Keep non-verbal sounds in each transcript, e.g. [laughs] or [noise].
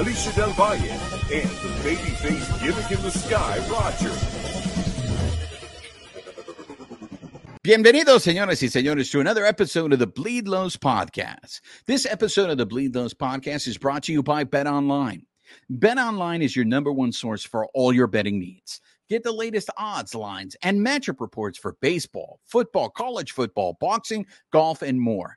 Alicia Del Valle, and the babyface gimmick in the sky, Roger. Bienvenidos, señores y señores, to another episode of the Bleed Lows Podcast. This episode of the Bleed Lows Podcast is brought to you by Bet Online. Bet Online is your number one source for all your betting needs. Get the latest odds, lines, and matchup reports for baseball, football, college football, boxing, golf, and more.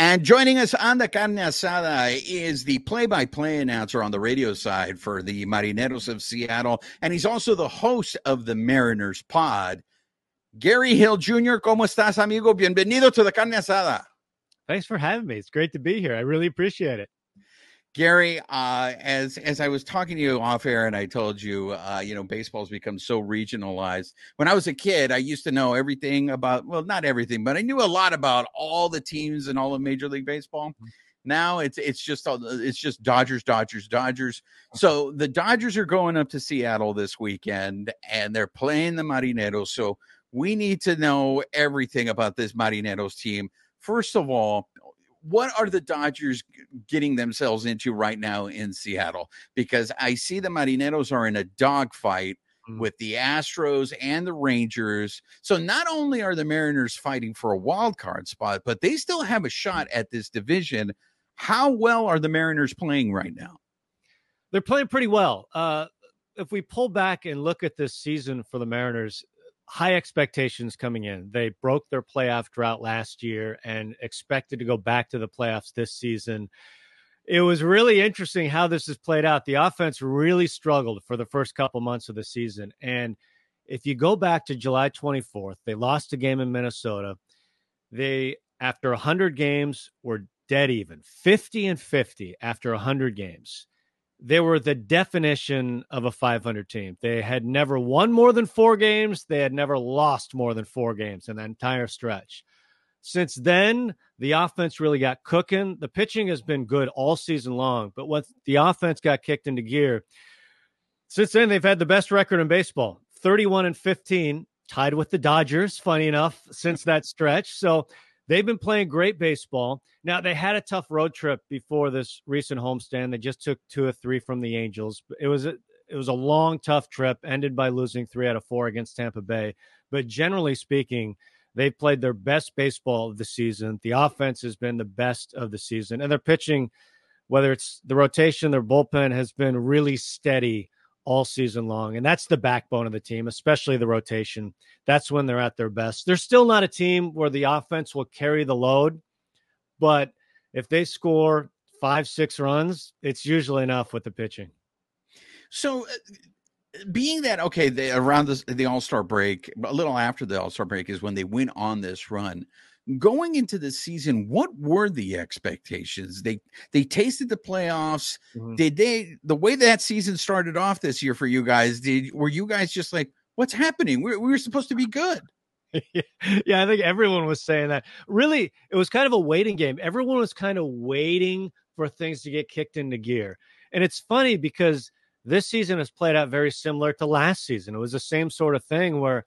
And joining us on the carne asada is the play-by-play announcer on the radio side for the Marineros of Seattle, and he's also the host of the Mariners Pod. Gary Hill Jr., ¿cómo estás, amigo? Bienvenido to the carne asada. Thanks for having me. It's great to be here. I really appreciate it. Gary, uh, as as I was talking to you off air, and I told you, uh, you know, baseball's become so regionalized. When I was a kid, I used to know everything about, well, not everything, but I knew a lot about all the teams and all of Major League Baseball. Now it's it's just all it's just Dodgers, Dodgers, Dodgers. So the Dodgers are going up to Seattle this weekend, and they're playing the Marineros. So we need to know everything about this Marineros team. First of all, what are the Dodgers getting themselves into right now in Seattle? Because I see the Marineros are in a dogfight Mm. with the Astros and the Rangers. So not only are the Mariners fighting for a wild card spot, but they still have a shot at this division. How well are the Mariners playing right now? They're playing pretty well. Uh, if we pull back and look at this season for the Mariners, high expectations coming in. They broke their playoff drought last year and expected to go back to the playoffs this season. It was really interesting how this has played out. The offense really struggled for the first couple months of the season. And if you go back to July 24th, they lost a game in Minnesota. They, after 100 games, were dead even 50 and 50 after 100 games. They were the definition of a 500 team. They had never won more than four games. They had never lost more than four games in that entire stretch. Since then, the offense really got cooking. The pitching has been good all season long, but once the offense got kicked into gear, since then they've had the best record in baseball 31 and 15, tied with the Dodgers, funny enough, since that stretch. So they've been playing great baseball. Now, they had a tough road trip before this recent homestand. They just took two or three from the Angels. It was a, it was a long, tough trip, ended by losing three out of four against Tampa Bay. But generally speaking, they've played their best baseball of the season. The offense has been the best of the season, and their pitching, whether it's the rotation, their bullpen has been really steady all season long. And that's the backbone of the team, especially the rotation. That's when they're at their best. They're still not a team where the offense will carry the load, but if they score five, six runs, it's usually enough with the pitching. So, uh, being that okay, they, around the All Star break, a little after the All Star break is when they went on this run. Going into the season, what were the expectations? They they tasted the playoffs. Mhm. Did they the way that season started off this year for you guys? Did were you guys just like, what's happening? We're, we were supposed to be good. [laughs] yeah, I think everyone was saying that. Really, it was kind of a waiting game. Everyone was kind of waiting for things to get kicked into gear. And it's funny because this season has played out very similar to last season. It was the same sort of thing where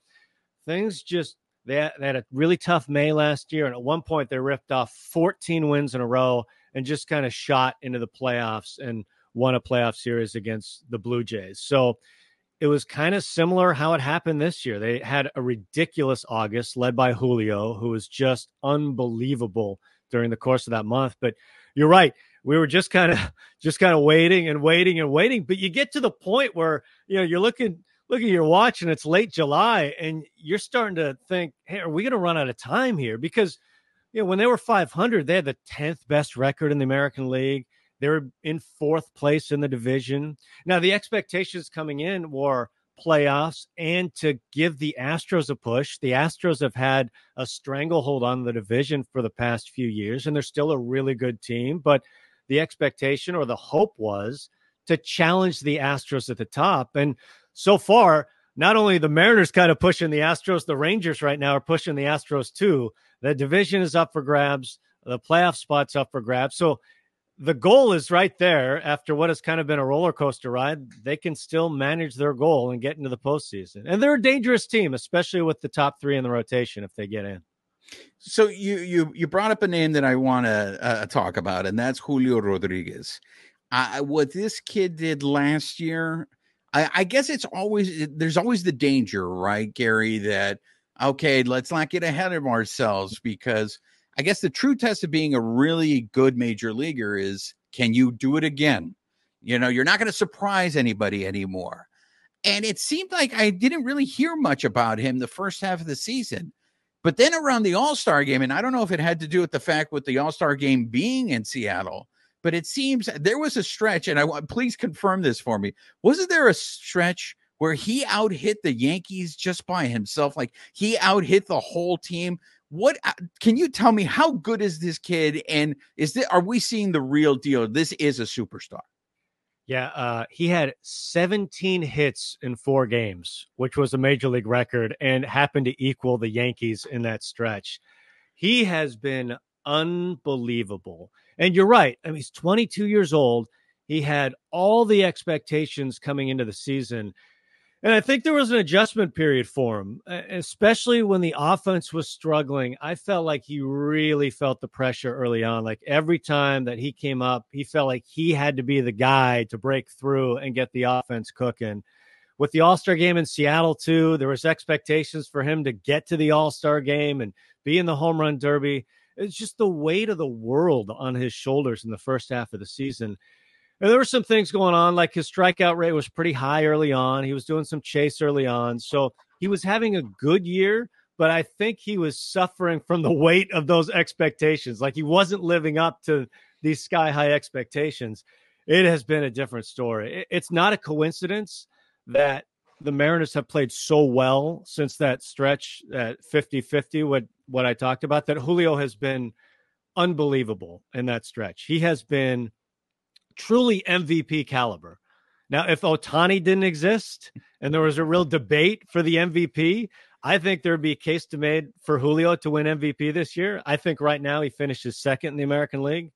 things just they had, they had a really tough May last year, and at one point they ripped off 14 wins in a row and just kind of shot into the playoffs and won a playoff series against the Blue Jays. So it was kind of similar how it happened this year. They had a ridiculous August led by Julio, who was just unbelievable during the course of that month. But you're right. we were just kind of [laughs] just kind of waiting and waiting and waiting. But you get to the point where you know you're looking looking at your watch and it's late July and you're starting to think, hey, are we going to run out of time here? Because you know when they were 500, they had the 10th best record in the American League. They were in fourth place in the division. Now the expectations coming in were playoffs and to give the Astros a push. The Astros have had a stranglehold on the division for the past few years, and they're still a really good team. But the expectation or the hope was to challenge the Astros at the top. And so far, not only the Mariners kind of pushing the Astros, the Rangers right now are pushing the Astros too. The division is up for grabs, the playoff spot's up for grabs. So the goal is right there after what has kind of been a roller coaster ride. They can still manage their goal and get into the postseason. And they're a dangerous team, especially with the top three in the rotation if they get in. So you you you brought up a name that I want to uh, talk about, and that's Julio Rodriguez. Uh, what this kid did last year, I, I guess it's always eh, there's always the danger, right, Gary? That okay, let's not get ahead of ourselves because I guess the true test of being a really good major leaguer is can you do it again? You know, you're not going to surprise anybody anymore. And it seemed like I didn't really hear much about him the first half of the season. But then around the All Star game, and I don't know if it had to do with the fact with the All Star game being in Seattle, but it seems there was a stretch, and I want please confirm this for me. Wasn't there a stretch where he out hit the Yankees just by himself? Like he out hit the whole team what uh, can you tell me how good is this kid and is this are we seeing the real deal this is a superstar yeah uh, he had 17 hits in four games which was a major league record and happened to equal the yankees in that stretch he has been unbelievable and you're right i mean he's 22 years old he had all the expectations coming into the season and I think there was an adjustment period for him, especially when the offense was struggling. I felt like he really felt the pressure early on. Like every time that he came up, he felt like he had to be the guy to break through and get the offense cooking. With the All Star game in Seattle, too, there was expectations for him to get to the All Star game and be in the home run derby. It's just the weight of the world on his shoulders in the first half of the season. And there were some things going on, like his strikeout rate was pretty high early on. He was doing some chase early on. So he was having a good year, but I think he was suffering from the weight of those expectations. Like he wasn't living up to these sky high expectations. It has been a different story. It's not a coincidence that the Mariners have played so well since that stretch at 50 50, what, what I talked about, that Julio has been unbelievable in that stretch. He has been truly MVP caliber. Now, if Ohtani didn't exist and there was a real debate for the MVP, I think there'd be a case to made for Julio to win MVP this year. I think right now he finishes second in the American League.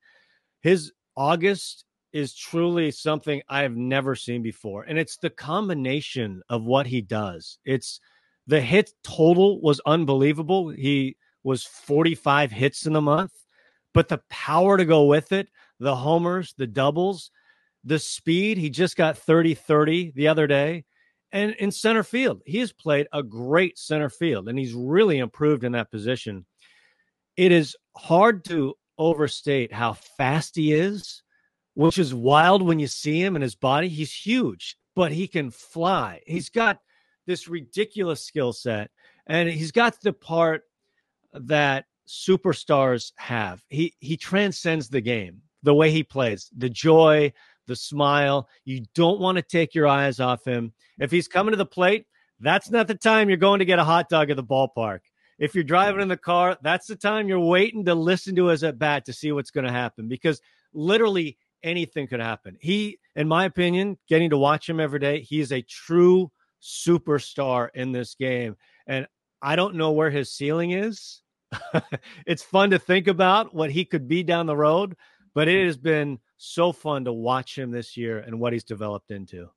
His August is truly something I have never seen before. And it's the combination of what he does. It's the hit total was unbelievable. He was 45 hits in the month, but the power to go with it, the homers, the doubles, the speed. He just got 30 30 the other day. And in center field, he has played a great center field and he's really improved in that position. It is hard to overstate how fast he is, which is wild when you see him and his body. He's huge, but he can fly. He's got this ridiculous skill set and he's got the part that superstars have. He he transcends the game the way he plays, the joy, the smile. You don't want to take your eyes off him. If he's coming to the plate, that's not the time you're going to get a hot dog at the ballpark. If you're driving in the car, that's the time you're waiting to listen to his at bat to see what's going to happen because literally anything could happen. He, in my opinion, getting to watch him every day, he is a true superstar in this game. And I don't know where his ceiling is. [laughs] it's fun to think about what he could be down the road, but it has been so fun to watch him this year and what he's developed into.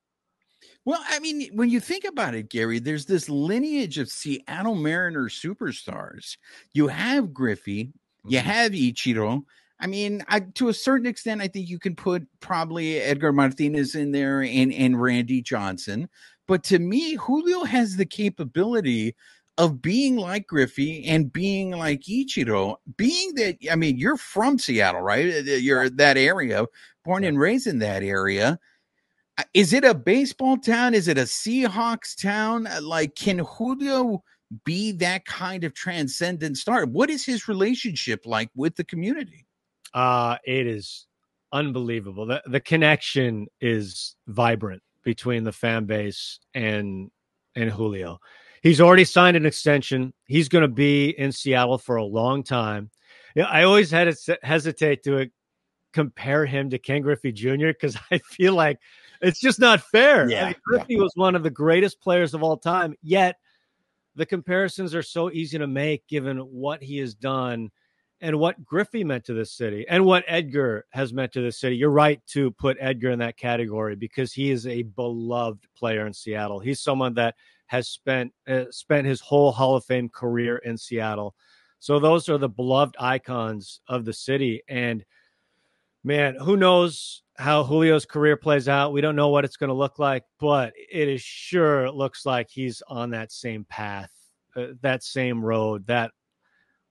Well, I mean, when you think about it, Gary, there's this lineage of Seattle Mariners superstars. You have Griffey, you mm-hmm. have Ichiro. I mean, I, to a certain extent, I think you can put probably Edgar Martinez in there and, and Randy Johnson. But to me, Julio has the capability of being like Griffey and being like Ichiro, being that, I mean, you're from Seattle, right? Uh, you're that area, born and raised in that area. Uh, is it a baseball town? Is it a Seahawks town? Uh, like, can Julio be that kind of transcendent star? What is his relationship like with the community? Uh, it is unbelievable. The, the connection is vibrant between the fan base and and Julio. He's already signed an extension. He's going to be in Seattle for a long time. I always had to hesitate to uh, compare him to Ken Griffey Jr. because [laughs] I feel like it's just not fair. Yeah, I mean, Griffey yeah. was one of the greatest players of all time, yet the comparisons are so easy to make given what he has done and what Griffey meant to this city and what Edgar has meant to this city. You're right to put Edgar in that category because he is a beloved player in Seattle. He's someone that has spent uh, spent his whole Hall of Fame career in Seattle. So those are the beloved icons of the city and man, who knows how Julio's career plays out? We don't know what it's going to look like, but it is sure looks like he's on that same path, uh, that same road, that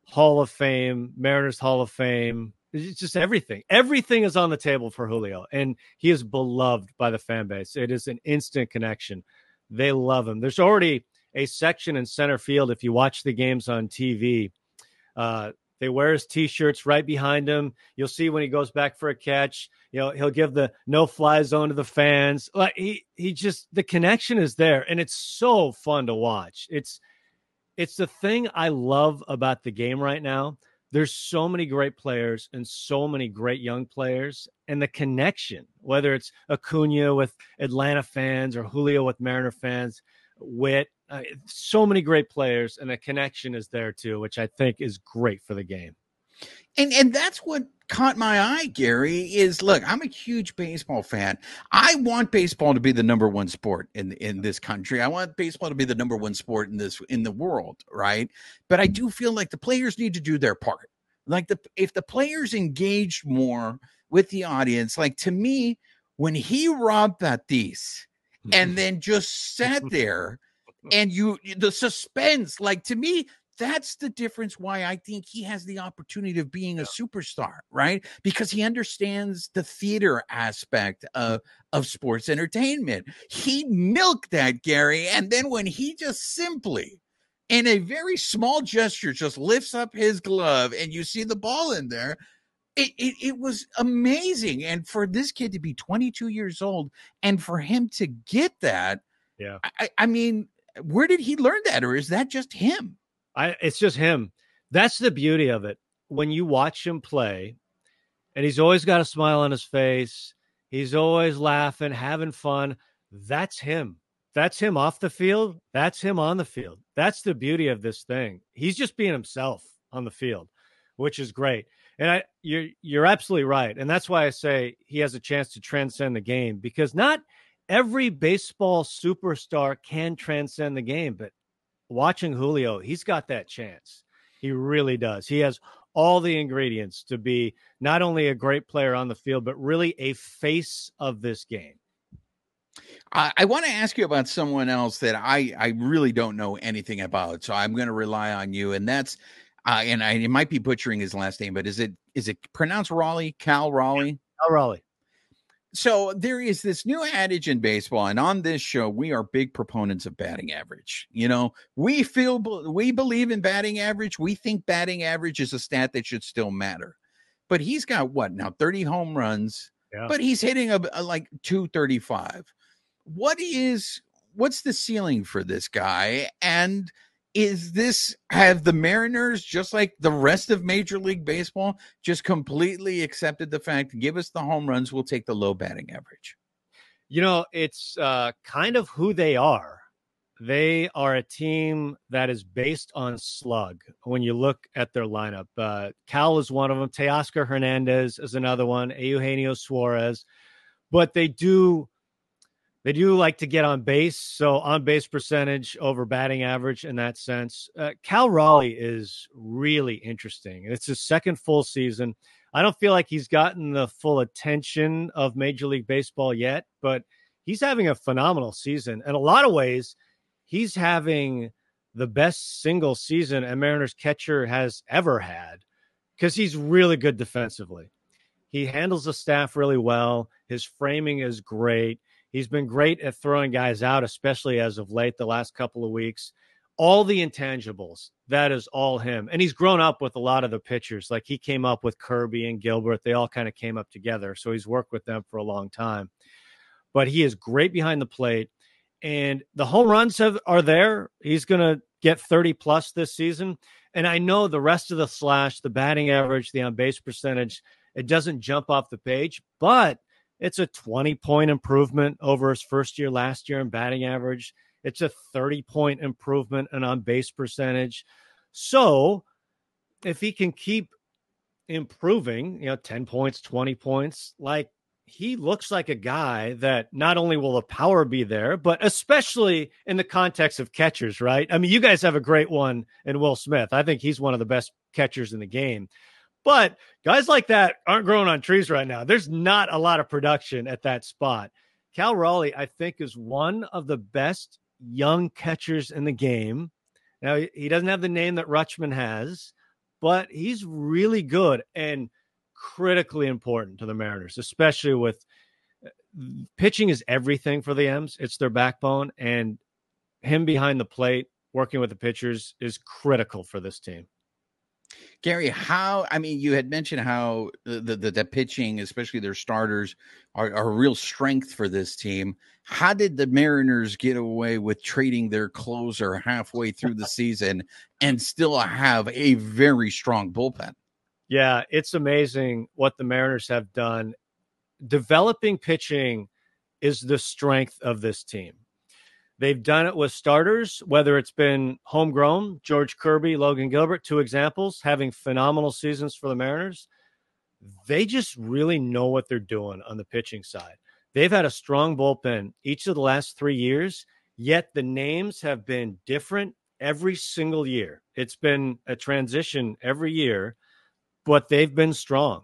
Hall of Fame, Mariners Hall of Fame. It's just everything. Everything is on the table for Julio, and he is beloved by the fan base. It is an instant connection. They love him. There's already a section in center field. If you watch the games on TV, uh, they wear his t-shirts right behind him. You'll see when he goes back for a catch, you know, he'll give the no fly zone to the fans. Like he he just the connection is there and it's so fun to watch. It's it's the thing I love about the game right now. There's so many great players and so many great young players, and the connection, whether it's Acuna with Atlanta fans or Julio with Mariner fans, Witt, uh, so many great players, and the connection is there too, which I think is great for the game. And and that's what caught my eye, Gary, is look, I'm a huge baseball fan. I want baseball to be the number one sport in in this country. I want baseball to be the number one sport in this in the world, right? But I do feel like the players need to do their part. Like the if the players engaged more with the audience, like to me, when he robbed Tatis and [laughs] then just sat there and you the suspense, like to me, that's the difference why I think he has the opportunity of being a superstar, right? Because he understands the theater aspect of, of sports entertainment. He milked that, Gary. And then when he just simply, in a very small gesture, just lifts up his glove and you see the ball in there, it, it, it was amazing. And for this kid to be 22 years old and for him to get that, Yeah. I, I mean, where did he learn that? Or is that just him? I it's just him. That's the beauty of it. When you watch him play, and he's always got a smile on his face, he's always laughing, having fun. That's him. That's him off the field. That's him on the field. That's the beauty of this thing. He's just being himself on the field, which is great. And I you're you're absolutely right. And that's why I say he has a chance to transcend the game because not every baseball superstar can transcend the game, but watching Julio, he's got that chance. He really does. He has all the ingredients to be not only a great player on the field, but really a face of this game. I, I want to ask you about someone else that I, I really don't know anything about. So I'm going to rely on you. And that's, uh, and I it might be butchering his last name, but is it is it pronounced Raleigh? Cal Raleigh? Cal Raleigh so there is this new adage in baseball and on this show we are big proponents of batting average you know? We feel we believe in batting average we think batting average is a stat that should still matter. But he's got what now 30 home runs yeah. but he's hitting a, a uh, like 235 what is what's the ceiling for this guy? And is this have the Mariners just like the rest of Major League Baseball just completely accepted the fact give us the home runs we'll take the low batting average you know it's uh, kind of who they are. They are a team that is based on slug when you look at their lineup. Uh, Cal is one of them. Teoscar Hernandez is another one. Eugenio Suarez. But they do they do like to get on base, so on base percentage over batting average in that sense. Uh, Cal Raleigh is really interesting. It's his second full season. I don't feel like he's gotten the full attention of Major League Baseball yet, but he's having a phenomenal season. In a lot of ways, he's having the best single season a Mariners catcher has ever had because he's really good defensively. He handles the staff really well. His framing is great. He's been great at throwing guys out, especially as of late, the last couple of weeks. All the intangibles, that is all him. And he's grown up with a lot of the pitchers. Like he came up with Kirby and Gilbert. They all kind of came up together. So he's worked with them for a long time. But he is great behind the plate. And the home runs have, are there. He's going to get 30 plus this season. And I know the rest of the slash, the batting average, the on base percentage, it doesn't jump off the page, but it's a 20 point improvement over his first year last year in batting average. It's a 30 point improvement in on base percentage. So if he can keep improving, you know, 10 points, 20 points, like he looks like a guy that not only will the power be there, but especially in the context of catchers, right? I mean, you guys have a great one in Will Smith. I think he's one of the best catchers in the game. But guys like that aren't growing on trees right now. There's not a lot of production at that spot. Cal Raleigh, I think, is one of the best young catchers in the game. Now, he doesn't have the name that Rutschman has, but he's really good and critically important to the Mariners, especially with uh, pitching is everything for the M's. It's their backbone, and him behind the plate working with the pitchers is critical for this team. Gary, how I mean, you had mentioned how the the, the pitching, especially their starters, are, are a real strength for this team. How did the Mariners get away with trading their closer halfway through the season and still have a very strong bullpen? Yeah, it's amazing what the Mariners have done. Developing pitching is the strength of this team. They've done it with starters, whether it's been homegrown, George Kirby, Logan Gilbert, two examples, having phenomenal seasons for the Mariners. They just really know what they're doing on the pitching side. They've had a strong bullpen each of the last three years, yet the names have been different every single year. It's been a transition every year, but they've been strong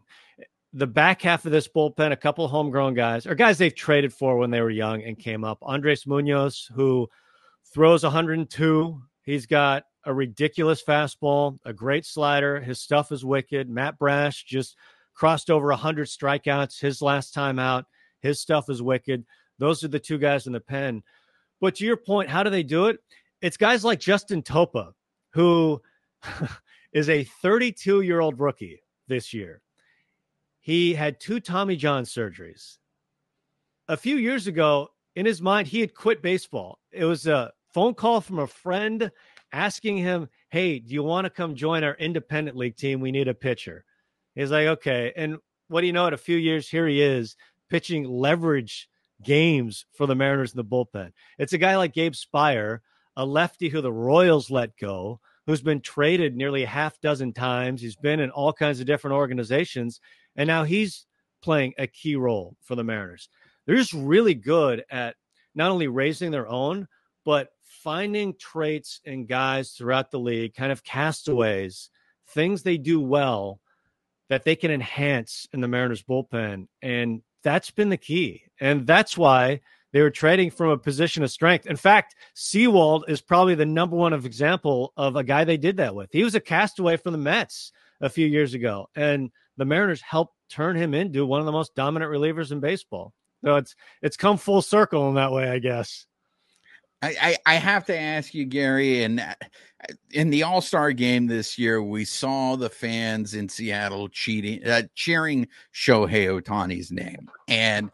the back half of this bullpen, a couple homegrown guys or guys they've traded for when they were young and came up. Andres Munoz, who throws 102. He's got a ridiculous fastball, a great slider. His stuff is wicked. Matt Brash just crossed over 100 strikeouts his last time out. His stuff is wicked. Those are the two guys in the pen. But to your point, how do they do it? It's guys like Justin Topa, who [laughs] is a 32 year old rookie this year he had two Tommy John surgeries. A few years ago, in his mind, he had quit baseball. It was a phone call from a friend asking him, Hey, do you want to come join our independent league team? We need a pitcher. He's like, Okay. And what do you know? In a few years, here he is pitching leverage games for the Mariners in the bullpen. It's a guy like Gabe Speier, a lefty who the Royals let go, who's been traded nearly a half dozen times. He's been in all kinds of different organizations. And now he's playing a key role for the Mariners. They're just really good at not only raising their own, but finding traits in guys throughout the league, kind of castaways, things they do well that they can enhance in the Mariners bullpen. And that's been the key. And that's why they were trading from a position of strength. In fact, Sewald is probably the number one of example of a guy they did that with. He was a castaway from the Mets a few years ago. And the Mariners helped turn him into one of the most dominant relievers in baseball. So it's it's come full circle in that way, I guess. I, I, have to ask you, Gary, and uh, in the All Star game this year, we saw the fans in Seattle cheating, uh, cheering Shohei Ohtani's name, and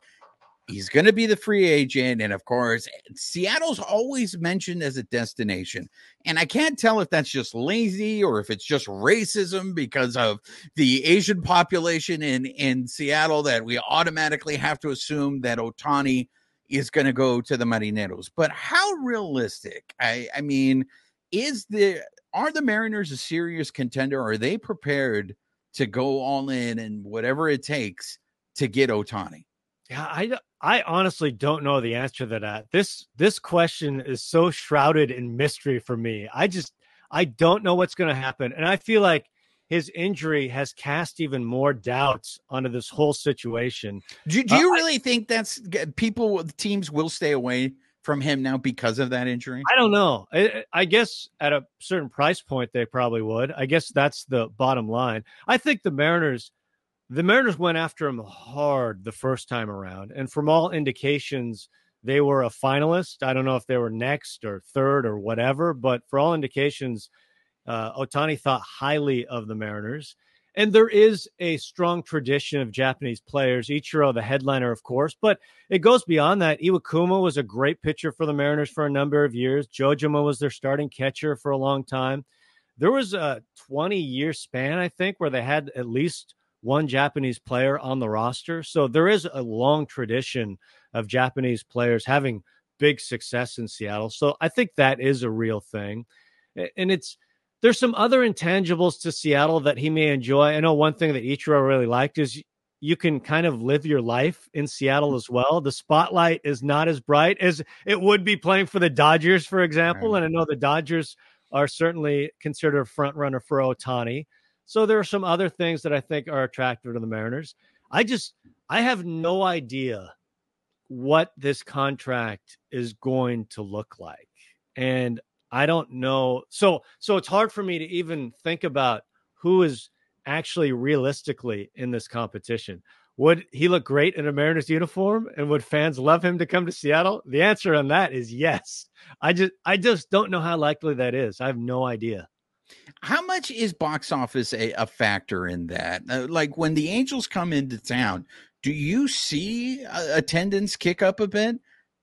He's going to be the free agent. And of course, Seattle's always mentioned as a destination. And I can't tell if that's just lazy or if it's just racism because of the Asian population in, in Seattle that we automatically have to assume that Ohtani is going to go to the Marineros. But how realistic? I, I mean, is the are the Mariners a serious contender? Are they prepared to go all in and whatever it takes to get Ohtani? Yeah, I I honestly don't know the answer to that. This this question is so shrouded in mystery for me. I just I don't know what's going to happen, and I feel like his injury has cast even more doubts onto this whole situation. Do, do you uh, really I, think that's people teams will stay away from him now because of that injury? I don't know. I, I, guess at a certain price point they probably would. I guess that's the bottom line. I think the Mariners the Mariners went after him hard the first time around, and from all indications, they were a finalist. I don't know if they were next or third or whatever, but for all indications, uh, Ohtani thought highly of the Mariners. And there is a strong tradition of Japanese players. Ichiro, the headliner, of course, but it goes beyond that. Iwakuma was a great pitcher for the Mariners for a number of years. Johjima was their starting catcher for a long time. There was a 20 year span, I think, where they had at least one Japanese player on the roster. So there is a long tradition of Japanese players having big success in Seattle. So I think that is a real thing. And it's there's some other intangibles to Seattle that he may enjoy. I know one thing that Ichiro really liked is you can kind of live your life in Seattle as well. The spotlight is not as bright as it would be playing for the Dodgers, for example. Right. And I know the Dodgers are certainly considered a front runner for Ohtani. So there are some other things that I think are attractive to the Mariners. I just I have no idea what this contract is going to look like. And I don't know. So so it's hard for me to even think about who is actually realistically in this competition. Would he look great in a Mariners uniform and would fans love him to come to Seattle? The answer on that is yes. I just I just don't know how likely that is. I have no idea. How much is box office a, a factor in that? Uh, like when the Angels come into town, do you see uh, attendance kick up a bit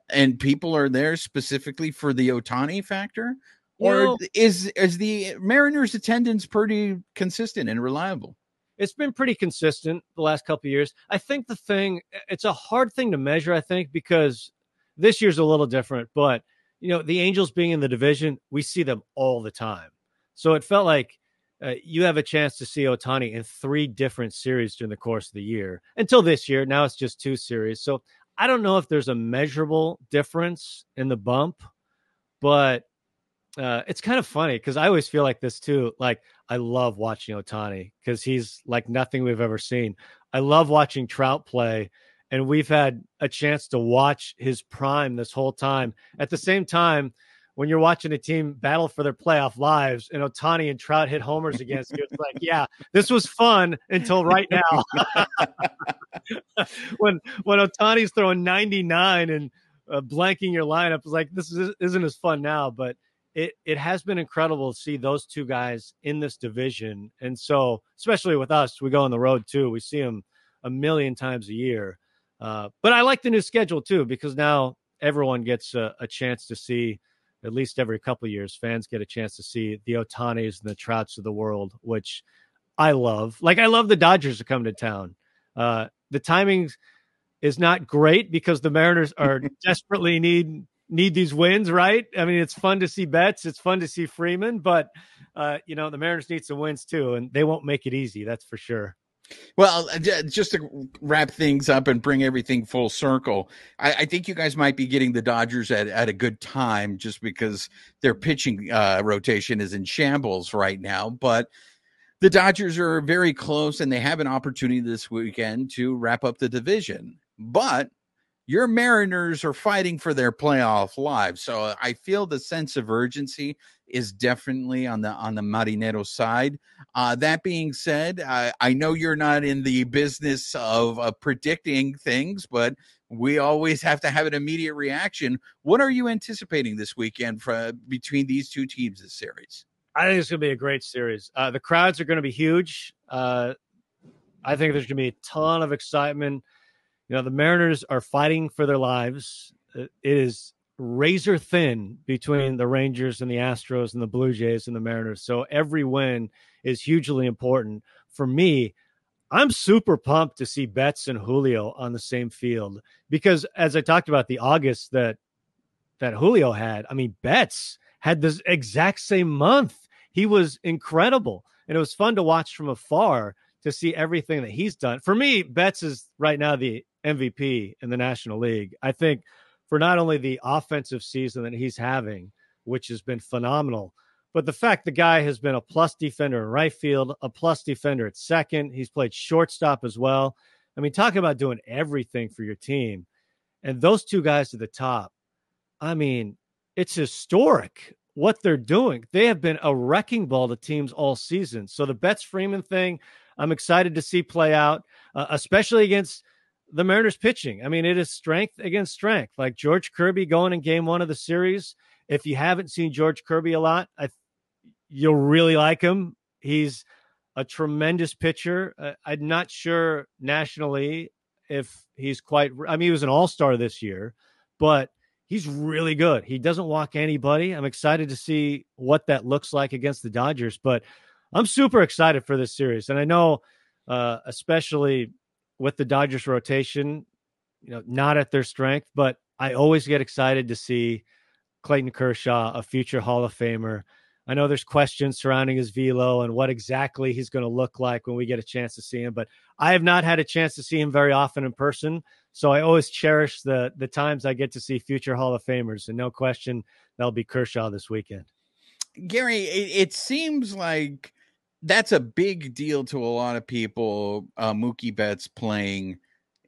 and people are there specifically for the Ohtani factor? Or know, is is the Mariners attendance pretty consistent and reliable? It's been pretty consistent the last couple years. I think the thing it's a hard thing to measure, I think, because this year's a little different, but you know, the Angels being in the division, we see them all the time. So it felt like uh, you have a chance to see Ohtani in three different series during the course of the year until this year. Now it's just two series. So I don't know if there's a measurable difference in the bump, but uh, it's kind of funny because I always feel like this too. Like I love watching Ohtani because he's like nothing we've ever seen. I love watching Trout play, and we've had a chance to watch his prime this whole time. At the same time, when you're watching a team battle for their playoff lives and Ohtani and Trout hit homers against you, it's like, yeah, this was fun until right now. [laughs] when when Ohtani's throwing 99 and uh, blanking your lineup, it's like this is, isn't as fun now, but it it has been incredible to see those two guys in this division. And so, especially with us, we go on the road too. We see them a million times a year. Uh, but I like the new schedule too because now everyone gets a, a chance to see at least every couple years, fans get a chance to see the Ohtanis and the Trouts of the world, which I love. Like I love the Dodgers to come to town. Uh, the timing is not great because the Mariners are [laughs] desperately need need these wins, right? I mean, it's fun to see Betts, it's fun to see Freeman, but uh, you know the Mariners need some wins too, and they won't make it easy. That's for sure. Well, uh, just to wrap things up and bring everything full circle, I, I, think you guys might be getting the Dodgers at, at a good time just because their pitching uh, rotation is in shambles right now. But the Dodgers are very close and they have an opportunity this weekend to wrap up the division. But your Mariners are fighting for their playoff lives. So I feel the sense of urgency is definitely on the on the Marinero side. Uh, that being said, I, I, know you're not in the business of uh, predicting things, but we always have to have an immediate reaction. What are you anticipating this weekend for, between these two teams this series? I think it's going to be a great series. Uh, the crowds are going to be huge. Uh, I think there's going to be a ton of excitement. You know, the Mariners are fighting for their lives. Uh, it is razor thin between the Rangers and the Astros and the Blue Jays and the Mariners. So every win is hugely important. For me, I'm super pumped to see Betts and Julio on the same field because as I talked about the August that that Julio had, I mean Betts had this exact same month. He was incredible and it was fun to watch from afar to see everything that he's done. For me, Betts is right now the MVP in the National League. I think for not only the offensive season that he's having, which has been phenomenal, but the fact the guy has been a plus defender in right field, a plus defender at second. He's played shortstop as well. I mean, talking about doing everything for your team. And those two guys at the top, I mean, it's historic what they're doing. They have been a wrecking ball to teams all season. So the Betts Freeman thing, I'm excited to see play out, uh, especially against the Mariners pitching. I mean, it is strength against strength. Like George Kirby going in game one of the series. If you haven't seen George Kirby a lot, I, you'll really like him. He's a tremendous pitcher. Uh, I'm not sure nationally if he's quite, I mean, he was an all star this year, but he's really good. He doesn't walk anybody. I'm excited to see what that looks like against the Dodgers, but I'm super excited for this series. And I know, uh, especially with the Dodgers rotation, you know, not at their strength, but I always get excited to see Clayton Kershaw, a future Hall of Famer. I know there's questions surrounding his velo and what exactly he's going to look like when we get a chance to see him, but I have not had a chance to see him very often in person. So I always cherish the the times I get to see future Hall of Famers, and no question that'll be Kershaw this weekend. Gary, it, it seems like that's a big deal to a lot of people. Uh, Mookie Betts playing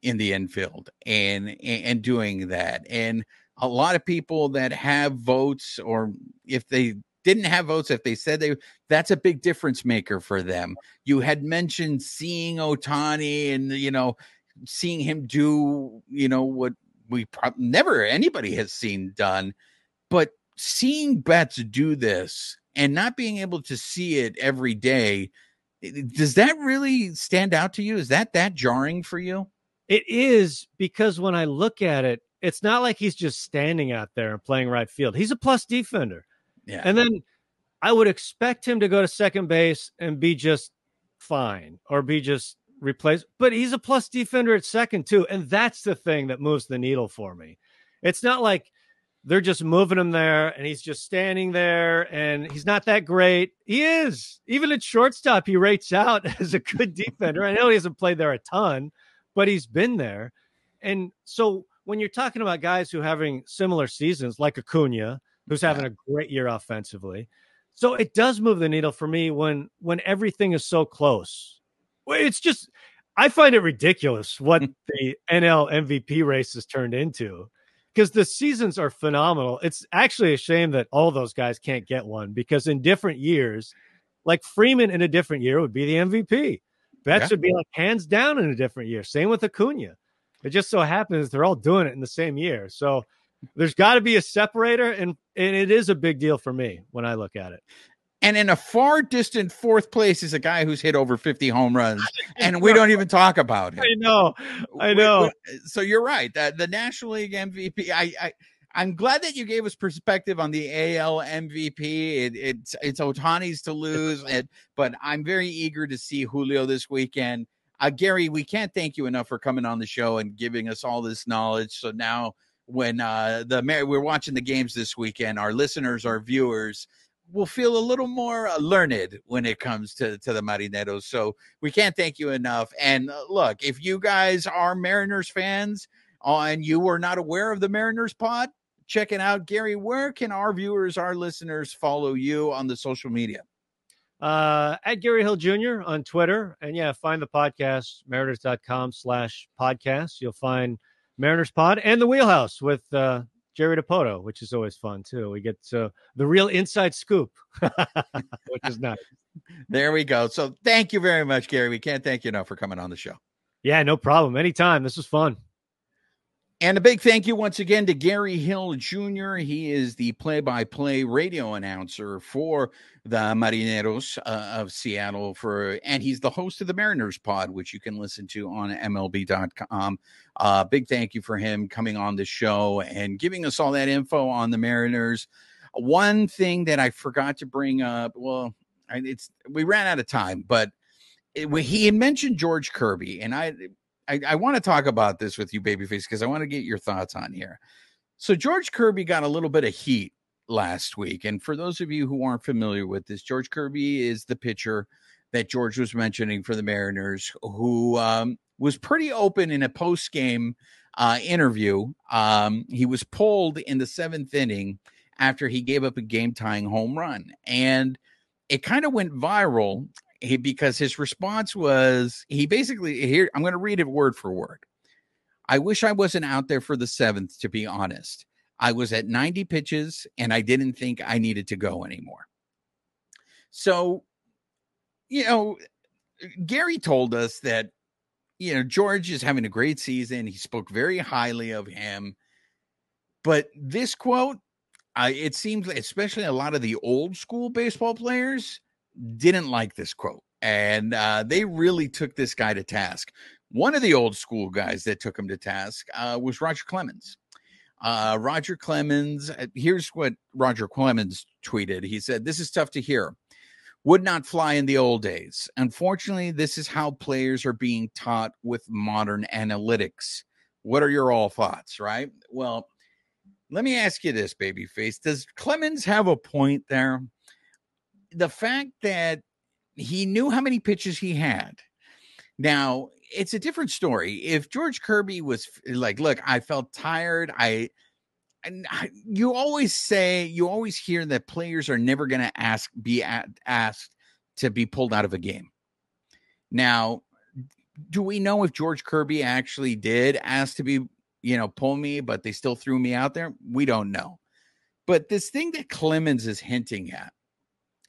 in the infield and, and doing that, and a lot of people that have votes, or if they didn't have votes, if they said they, that's a big difference maker for them. You had mentioned seeing Ohtani, and you know seeing him do, you know, what we probably never anybody has seen done, but seeing Betts do this and not being able to see it every day, does that really stand out to you? Is that that jarring for you? It is because when I look at it, it's not like he's just standing out there and playing right field. He's a plus defender. Yeah. And then I would expect him to go to second base and be just fine or be just replaced but he's a plus defender at second too. And that's the thing that moves the needle for me. It's not like they're just moving him there and he's just standing there and he's not that great. He is. Even at shortstop, he rates out [laughs] as a good defender. I know he hasn't played there a ton, but he's been there. And so when you're talking about guys who are having similar seasons, like Acuna, who's having a great year offensively. So it does move the needle for me when when everything is so close it's just I find it ridiculous what [laughs] the NL MVP race has turned into because the seasons are phenomenal. It's actually a shame that all those guys can't get one because in different years, like Freeman in a different year would be the MVP. Betts yeah. would be like hands down in a different year. Same with Acuna. It just so happens they're all doing it in the same year. So there's got to be a separator, and and it is a big deal for me when I look at it. And in a far distant fourth place is a guy who's hit over 50 home runs, [laughs] and we don't even talk about him. I know, I know. We, we, so you're right. The, the National League MVP. I, I, I'm glad that you gave us perspective on the AL MVP. It, it's it's Ohtani's to lose, but I'm very eager to see Julio this weekend. Uh, Gary, we can't thank you enough for coming on the show and giving us all this knowledge. So now, when uh, the we're watching the games this weekend, our listeners, our viewers will feel a little more uh, learned when it comes to, to the Marineros. So we can't thank you enough. And uh, look, if you guys are Mariners fans uh, and you were not aware of the Mariners pod, check it out. Gary, where can our viewers, our listeners follow you on the social media? Uh, at Gary Hill Jr. on Twitter. And yeah, find the podcast, mariners.com slash podcast. You'll find Mariners Pod and the Wheelhouse with uh, Jerry Dipoto, which is always fun too. We get uh, the real inside scoop, [laughs] which is nice. There we go. So thank you very much, Gary. We can't thank you enough for coming on the show. Yeah, no problem. Anytime. This was fun. And a big thank you once again to Gary Hill Jr. He is the play by play radio announcer for the Marineros uh, of Seattle for and he's the host of the Mariners pod which you can listen to on mlb.com. Uh big thank you for him coming on the show and giving us all that info on the Mariners. One thing that I forgot to bring up, well, it's we ran out of time, but it, he had mentioned George Kirby and I I, I want to talk about this with you, Babyface, because I want to get your thoughts on here. So George Kirby got a little bit of heat last week, and for those of you who aren't familiar with this, George Kirby is the pitcher that George was mentioning for the Mariners, who um, was pretty open in a post game uh, interview. Um, he was pulled in the seventh inning after he gave up a game tying home run, and it kind of went viral he because his response was he basically here I'm going to read it word for word. I wish I wasn't out there for the seventh, to be honest. I was at 90 pitches and I didn't think I needed to go anymore. So, you know, Gary told us that, you know, George is having a great season. He spoke very highly of him. But this quote, uh, it seems especially a lot of the old school baseball players didn't like this quote. And uh, they really took this guy to task. One of the old school guys that took him to task uh, was Roger Clemens. Uh, Roger Clemens, uh, here's what Roger Clemens tweeted. He said, This is tough to hear. Would not fly in the old days. Unfortunately, this is how players are being taught with modern analytics. What are your all thoughts, right? Well, let me ask you this, babyface. Does Clemens have a point there? The fact that he knew how many pitches he had. Now, it's a different story. If George Kirby was like, look, I felt tired. I, and you always say, you always hear that players are never going to ask, be at, asked to be pulled out of a game. Now, do we know if George Kirby actually did ask to be, you know, pull me, but they still threw me out there? We don't know. But this thing that Clemens is hinting at,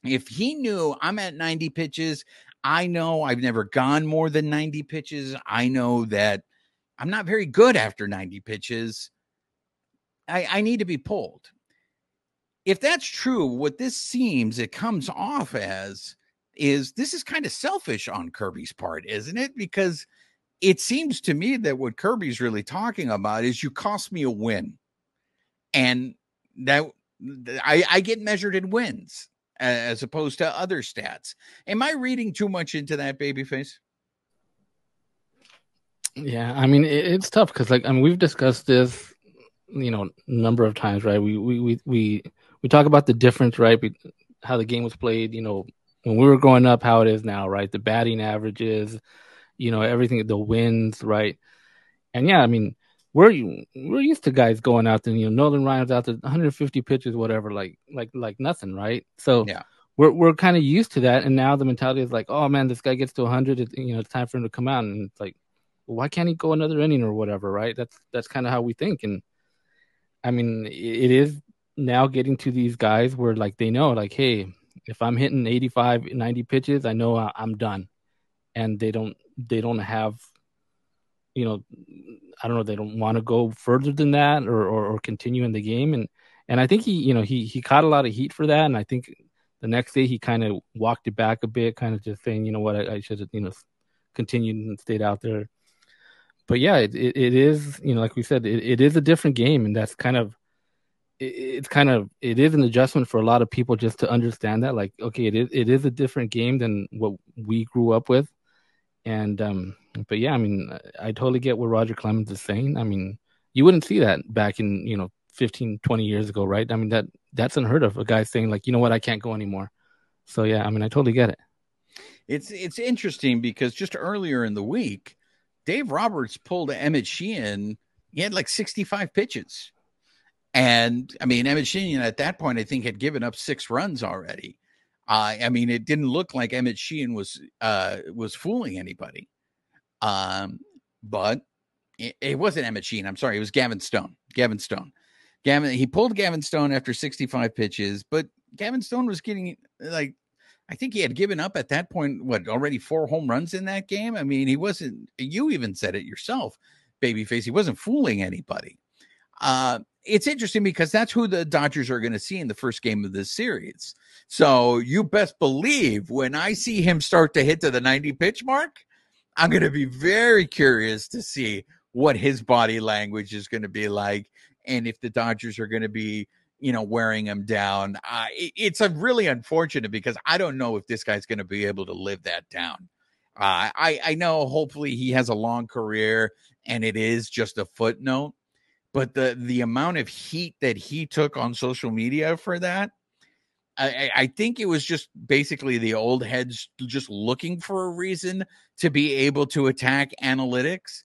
if he knew I'm at 90 pitches, I know I've never gone more than 90 pitches. I know that I'm not very good after 90 pitches. I, I need to be pulled. If that's true, what this seems it comes off as is this is kind of selfish on Kirby's part, isn't it? Because it seems to me that what Kirby's really talking about is you cost me a win. And that I, I get measured in wins as opposed to other stats. Am I reading too much into that babyface? Yeah, I mean it, it's tough because like I mean we've discussed this, you know, number of times, right? We we we we we talk about the difference, right? How the game was played, you know, when we were growing up, how it is now, right? The batting averages, you know, everything, the wins, right? And yeah, I mean, we're we're used to guys going out there, you know, Nolan Ryan's out there 150 pitches, whatever, like like like nothing, right? So yeah. we're we're kind of used to that, and now the mentality is like, oh man, this guy gets to 100, it, you know, it's time for him to come out, and it's like, why can't he go another inning or whatever, right? That's that's kind of how we think, and I mean, it is now getting to these guys where like they know, like, hey, if I'm hitting 85, 90 pitches, I know I'm done, and they don't they don't have you know, I don't know, they don't want to go further than that or, or, or continue in the game. And, and I think he, you know, he, he caught a lot of heat for that. And I think the next day he kind of walked it back a bit, kind of just saying, you know what, I, I should have, you know, continued and stayed out there. But yeah, it, it, it is, you know, like we said, it, it is a different game. And that's kind of, it's kind of, it is an adjustment for a lot of people just to understand that, like, okay, it is, it is a different game than what we grew up with. And, um, but yeah, I mean, I totally get what Roger Clemens is saying. I mean, you wouldn't see that back in, you know, 15, 20 years ago, right? I mean, that that's unheard of. A guy saying like, you know what, I can't go anymore. So yeah, I mean, I totally get it. It's it's interesting because just earlier in the week, Dave Roberts pulled Emmett Sheehan. He had like 65 pitches. And I mean, Emmett Sheehan at that point, I think, had given up six runs already. I mean, it didn't look like Emmett Sheehan was uh, was fooling anybody. Um, but it, it, wasn't Emmett Sheehan. I'm sorry. It was Gavin Stone. Gavin Stone. Gavin, he pulled Gavin Stone after 65 pitches, but Gavin Stone was getting like, I think he had given up at that point, what, already four home runs in that game? I mean, he wasn't, you even said it yourself, babyface. He wasn't fooling anybody. Uh, it's interesting because that's who the Dodgers are going to see in the first game of this series. So you best believe when I see him start to hit to the 90 pitch mark, I'm going to be very curious to see what his body language is going to be like and if the Dodgers are going to be, you know, wearing him down. Uh, it's a really unfortunate because I don't know if this guy's going to be able to live that down. Uh, I I know hopefully he has a long career and it is just a footnote, but the the amount of heat that he took on social media for that I, I, think it was just basically the old heads just looking for a reason to be able to attack analytics.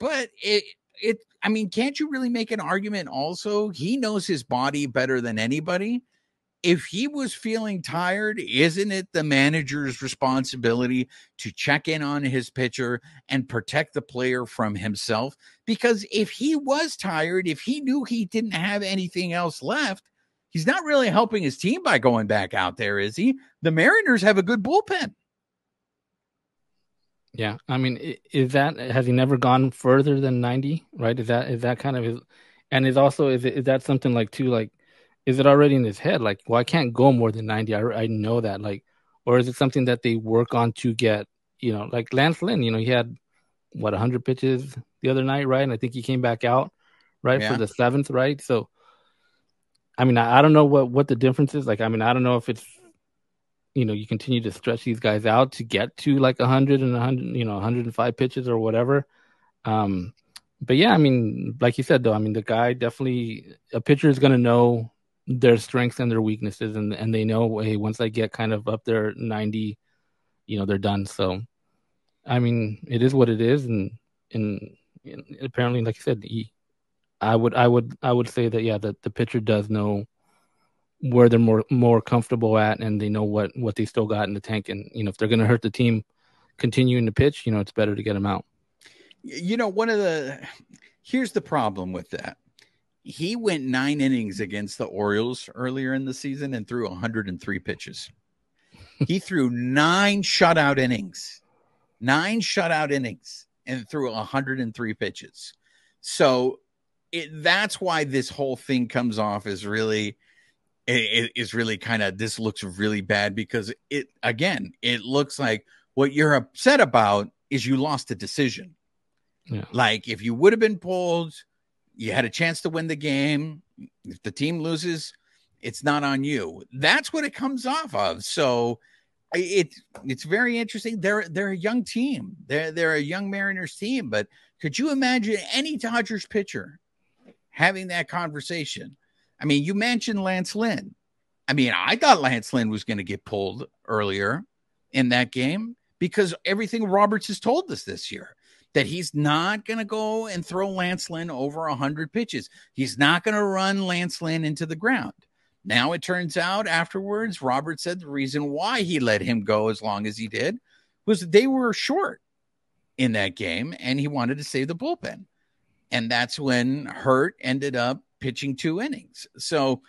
But it, it, I mean, can't you really make an argument also? He knows his body better than anybody. If he was feeling tired, isn't it the manager's responsibility to check in on his pitcher and protect the player from himself? Because if he was tired, if he knew he didn't have anything else left, he's not really helping his team by going back out there, is he? The Mariners have a good bullpen. Yeah, I mean, is that has he never gone further than ninety? Right? Is that is that kind of his? And is also is is that something like too like is it already in his head? Like, well, I can't go more than 90. I, I know that. Like, or is it something that they work on to get, you know, like Lance Lynn, you know, he had what 100 pitches the other night, right? And I think he came back out, right, yeah. for the seventh, right? So, I mean, I, I don't know what what the difference is. Like, I mean, I don't know if it's, you know, you continue to stretch these guys out to get to like 100 and 100, you know, 105 pitches or whatever. Um, but yeah, I mean, like you said, though, I mean, the guy definitely a pitcher is going to know their strengths and their weaknesses and and they know hey once I get kind of up there 90 you know they're done. So I mean it is what it is and and, and apparently like I said he, I would I would I would say that yeah that the pitcher does know where they're more more comfortable at and they know what what they still got in the tank. And you know if they're going to hurt the team continuing to pitch you know it's better to get them out. You know one of the here's the problem with that he went nine innings against the Orioles earlier in the season and threw 103 pitches. he threw nine shutout innings, nine shutout innings, and threw 103 pitches. So it, that's why this whole thing comes off as really it is really kind of this looks really bad because it again it looks like what you're upset about is you lost a decision. Yeah. Like if you would have been pulled you had a chance to win the game. If the team loses, it's not on you. That's what it comes off of. So it it's very interesting. They're they're a young team. They're they're a young Mariners team. But could you imagine any Dodgers pitcher having that conversation? I mean, you mentioned Lance Lynn. I mean, I thought Lance Lynn was going to get pulled earlier in that game because everything Roberts has told us this year that he's not going to go and throw Lance Lynn over 100 pitches. He's not going to run Lance Lynn into the ground. Now it turns out afterwards, Robert said the reason why he let him go as long as he did was they were short in that game and he wanted to save the bullpen. And that's when Hurt ended up pitching two innings. So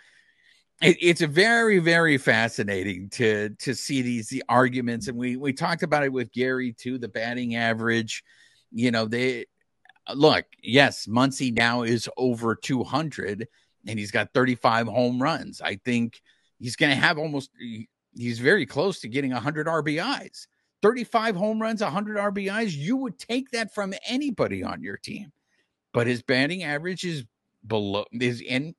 it, it's very, very fascinating to to see these the arguments. And we we talked about it with Gary too, the batting average you know, they look, yes, Muncy now is over 200 and he's got 35 home runs. I think he's going to have almost, he's very close to getting 100 RBIs. 35 home runs, 100 RBIs. You would take that from anybody on your team. But his batting average is below, is in,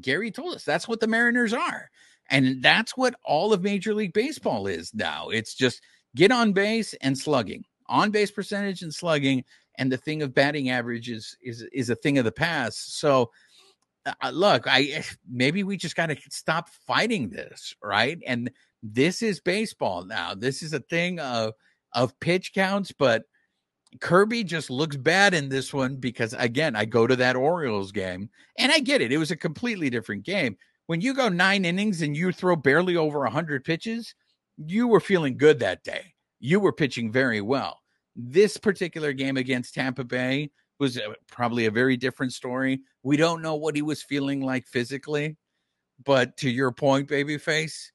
Gary told us that's what the Mariners are. And that's what all of Major League Baseball is now. It's just get on base and slugging on base percentage and slugging, and the thing of batting average is is is a thing of the past. So uh, uh look, I eh, maybe we just got to stop fighting this, right? And this is baseball now. This is a thing of of pitch counts, but Kirby just looks bad in this one because again, I go to that Orioles game and I get it. It was a completely different game. When you go 9 innings and you throw barely over 100 pitches, you were feeling good that day you were pitching very well. This particular game against Tampa Bay was a, probably a very different story. We don't know what he was feeling like physically, but to your point, babyface,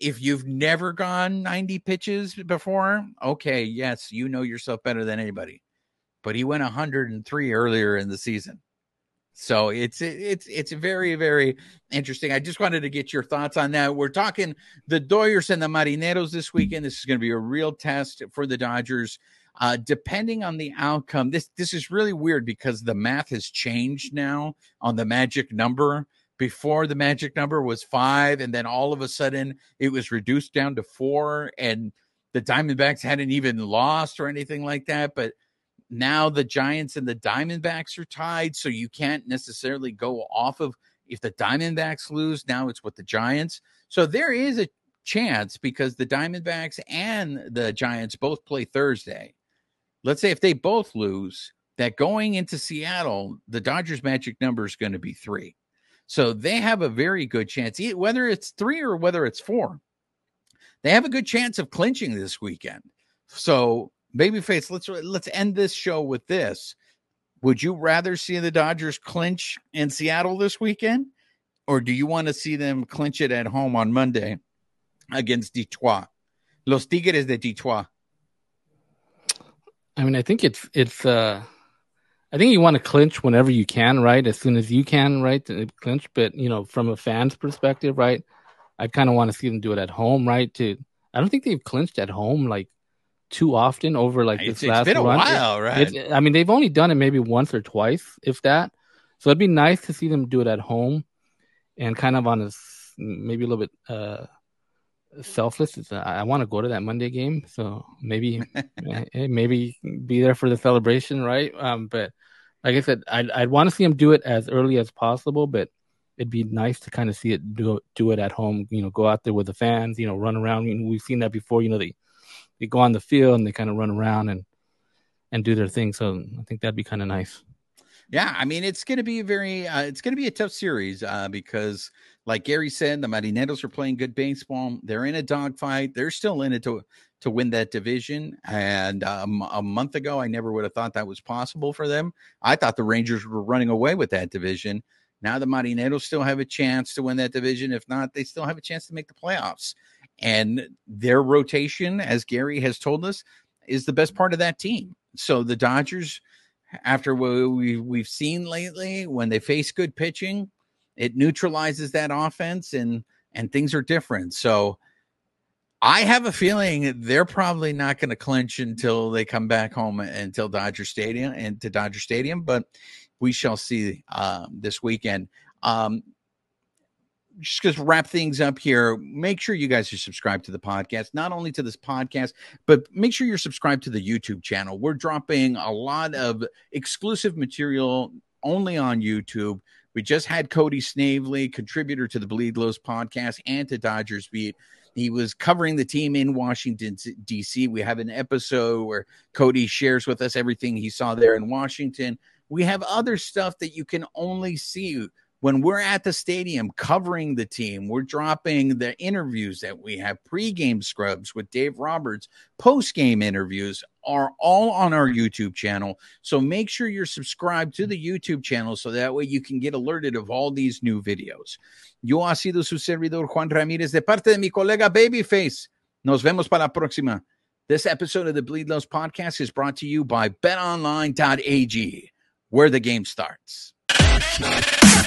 if you've never gone 90 pitches before, okay, yes, you know yourself better than anybody. But he went 103 earlier in the season. So it's it's it's very very interesting. I just wanted to get your thoughts on that. We're talking the Dodgers and the Marineros this weekend. This is going to be a real test for the Dodgers. Uh, depending on the outcome, this this is really weird because the math has changed now on the magic number. Before the magic number was five, and then all of a sudden it was reduced down to four, and the Diamondbacks hadn't even lost or anything like that. But now the Giants and the Diamondbacks are tied, so you can't necessarily go off of if the Diamondbacks lose. Now it's with the Giants. So there is a chance because the Diamondbacks and the Giants both play Thursday. Let's say if they both lose, that going into Seattle, the Dodgers magic number is going to be three. So they have a very good chance, whether it's three or whether it's four. They have a good chance of clinching this weekend. So, babyface, let's let's end this show with this. Would you rather see the Dodgers clinch in Seattle this weekend, or do you want to see them clinch it at home on Monday against Detroit? Los Tigres de Detroit. I mean, I think it's it's. uh I think you want to clinch whenever you can, right? As soon as you can, right? To clinch, but you know, from a fan's perspective, right? I kind of want to see them do it at home, right? To I don't think they've clinched at home like too often over like It's- this it's last been a run. while, It- right? it- I mean, they've only done it maybe once or twice, if that. So it'd be nice to see them do it at home, and kind of on a maybe a little bit uh selfless. It's, uh, I want to go to that Monday game, so maybe [laughs] eh, maybe be there for the celebration, right? Um, but like I said, I'd I'd want to see him do it as early as possible, but it'd be nice to kind of see it do do it at home. You know, go out there with the fans. You know, run around. I mean, we've seen that before. You know, they they go on the field and they kind of run around and and do their thing. So I think that'd be kind of nice. Yeah, I mean it's going to be a very uh, it's going to be a tough series uh, because, like Gary said, the Marineros are playing good baseball. They're in a dogfight. They're still in it to to win that division. And um, a month ago, I never would have thought that was possible for them. I thought the Rangers were running away with that division. Now the Marineros still have a chance to win that division. If not, they still have a chance to make the playoffs. And their rotation, as Gary has told us, is the best part of that team. So the Dodgers after what we, we've seen lately when they face good pitching it neutralizes that offense and and things are different. So i have a feeling they're probably not going to clinch until they come back home until dodger stadium and to dodger stadium but we shall see um, this weekend. Um, just to wrap things up here, make sure you guys are subscribed to the podcast, not only to this podcast, but make sure you're subscribed to the YouTube channel. We're dropping a lot of exclusive material only on YouTube. We just had Cody Snavely, contributor to the Bleed Los podcast and to Dodgers Beat. He was covering the team in Washington, D.C. We have an episode where Cody shares with us everything he saw there in Washington. We have other stuff that you can only see when we're at the stadium covering the team, we're dropping the interviews that we have pregame scrubs with Dave Roberts, postgame interviews are all on our YouTube channel. So make sure you're subscribed to the YouTube channel so that way you can get alerted of all these new videos. Yo ha sido su servidor Juan Ramírez de parte de mi colega Babyface. Nos vemos para la próxima. This episode of the Bleed Los podcast is brought to you by betonline.ag, where the game starts.